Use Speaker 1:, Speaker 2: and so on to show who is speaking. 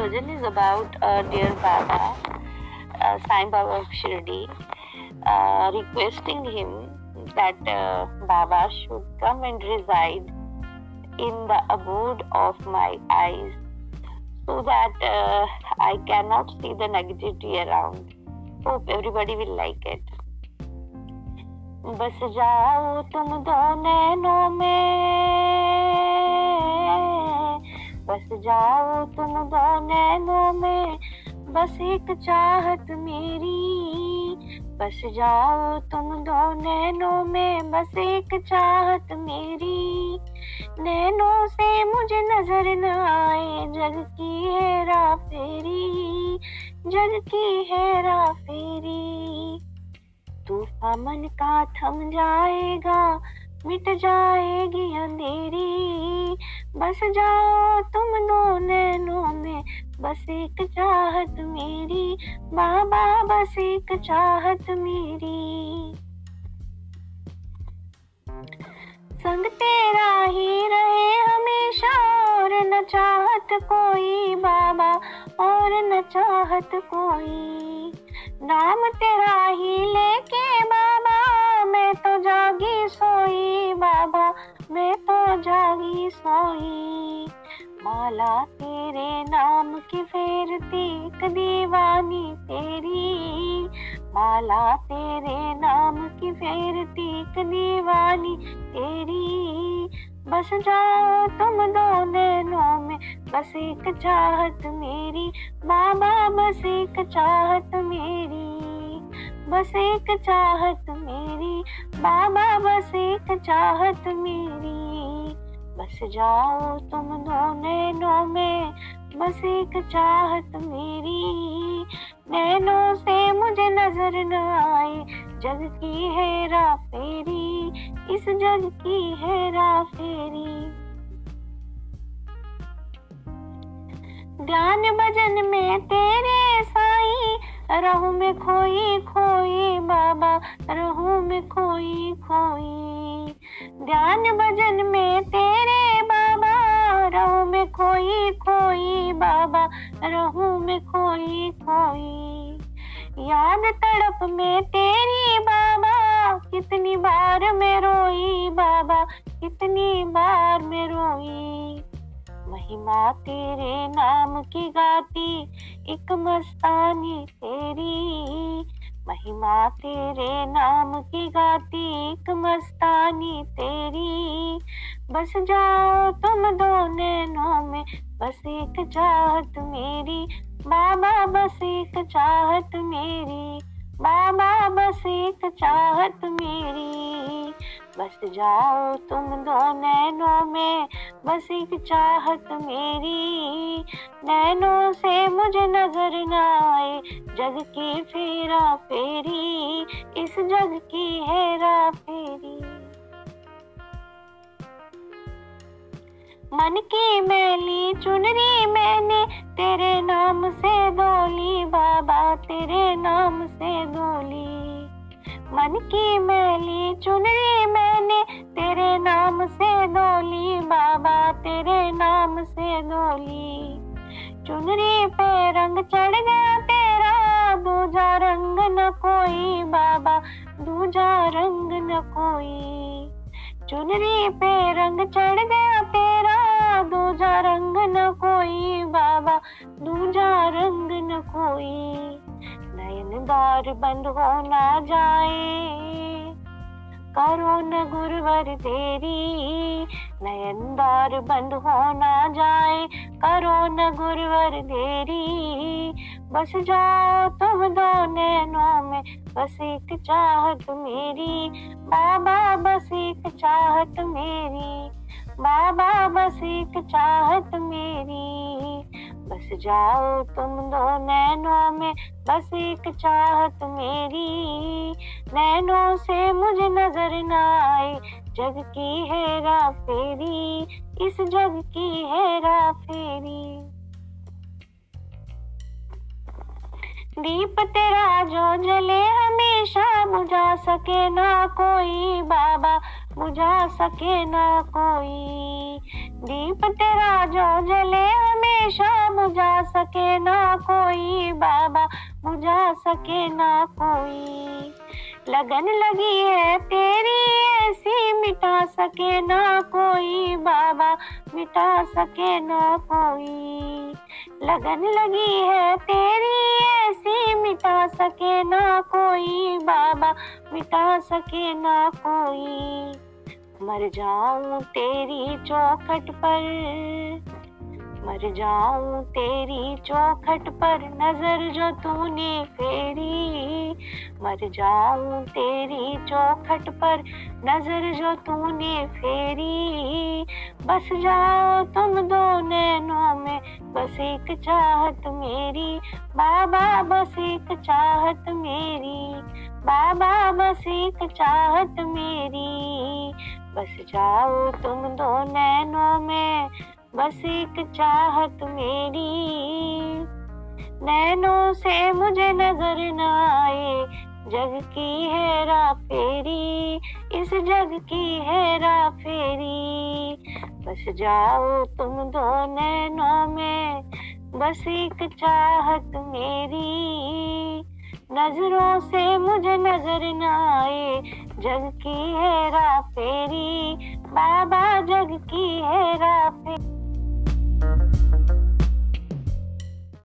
Speaker 1: bhajan is about uh, dear Baba, uh, Sai Baba of Shirdi, uh, requesting him that uh, Baba should come and reside in the abode of my eyes so that uh, I cannot see the negativity around. Hope everybody will like it. बस जाओ तुम दो नैनों में बस जाओ तुम दो नैनों में बस एक चाहत मेरी। बस जाओ तुम दो नैनों में बस एक चाहत मेरी। नैनों से मुझे नज़र न आए, जग की हेरा फेरी, जग की हेरा फेरी। तूफा मन का थम जाएगा, मिट जाएगी अंधेरी। बस जाओ तुम दो नैनों में, बस एक चाहत मेरी। बाबा, बस एक चाहत मेरी। संग तेरा ही रहे हमेशा, और न चाहत कोई बाबा, और न चाहत कोई। नाम तेरा ही लेके बाबा माला तेरे नाम की फेरती दीवानी तेरी। माला तेरे नाम की फेरती दीवानी तेरी। बस जाओ तुम दो नैनों में, बस एक चाहत मेरी। बाबा बस एक चाहत मेरी, बस एक चाहत मेरी। बाबा बस एक चाहत मेरी। बस जाओ तुम दो नैनों में, बस एक चाहत मेरी। नैनों से मुझे नज़र न आए, जग की हेरा फेरी, इस जग की हेरा फेरी। ध्यान भजन में तेरे साई, रहू में खोई खोई बाबा, रहू में खोई खोई। ध्यान भजन में तेरे खोई खोई बाबा, रहू मैं खोई खोई याद तड़प में तेरी बाबा, कितनी बार मैं रोई बाबा, कितनी बार मैं रोई। महिमा तेरे नाम की गाती, एक मस्तानी तेरी। महिमा तेरे नाम की गाती, एक मस्तानी तेरी। बस जाओ तुम दो नैनों में, बस एक चाहत मेरी। बाबा, बस एक चाहत मेरी। बाबा, बस एक चाहत मेरी। बस जाओ तुम दो नैनों में, बस एक चाहत मेरी। नैनों से मुझे नज़र न आए, जग की फेरा फेरी। इस जग की हेरा फेरी। मन की मैली चुनरी मैंने, तेरे नाम से दोली बाबा तेरे नाम से दोली मन की मैली चुनरी मैंने, तेरे नाम से दोली बाबा तेरे नाम से दोली चुनरी पे रंग चढ़ गया तेरा, दूजा रंग न कोई, बाबा दूजा रंग न कोई। चुनरी पे रंग चढ़ गया तेरा। दूजा रंग न कोई बाबा, दूजा रंग न कोई। नयन द्वार बंद हो ना जाए। करो न गुरुवर तेरी। नयन द्वार बंद हो ना जाए। करो न गुरुवर तेरी। बस जाओ तुम दो नैनों में, बस एक चाहत मेरी। बाबा, बस एक चाहत मेरी। बाबा, बस एक चाहत मेरी। बस जाओ तुम दो नैनों में, बस एक चाहत मेरी। नैनों से मुझे नज़र न आए, जग की हेरा फेरी। इस जग की हेरा फेरी। दीप तेरा जो जले, हमेशा बुझा सके ना कोई बाबा, बुझा सके ना कोई। दीप तेरा जो जले, हमेशा बुझा सके ना कोई बाबा, बुझा सके ना कोई। लगन लगी है तेरी, ऐसी मिटा सके ना कोई बाबा, मिटा सके ना कोई। लगन लगी है तेरी सके ना कोई बाबा मिटा सके ना कोई। मर जाऊँ तेरी चौखट पर। मर जाऊँ तेरी चौखट पर नज़र जो तूने फेरी। मर जाऊँ तेरी चौखट पर नज़र जो तूने फेरी। बस जाओ तुम दो नैनों में, बस एक चाहत मेरी। बाबा बस एक चाहत मेरी। बाबा बस एक चाहत मेरी। बस जाओ तुम दो नैनों में बस एक चाहत मेरी। नैनों से मुझे नज़र न आए, जग की हेरा फेरी, इस जग की हेरा फेरी। बस जाओ तुम दो नैनों में, बस एक चाहत मेरी। नज़रों से मुझे नज़र न आए, जग की हेरा फेरी, बाबा जग की हेरा फेरी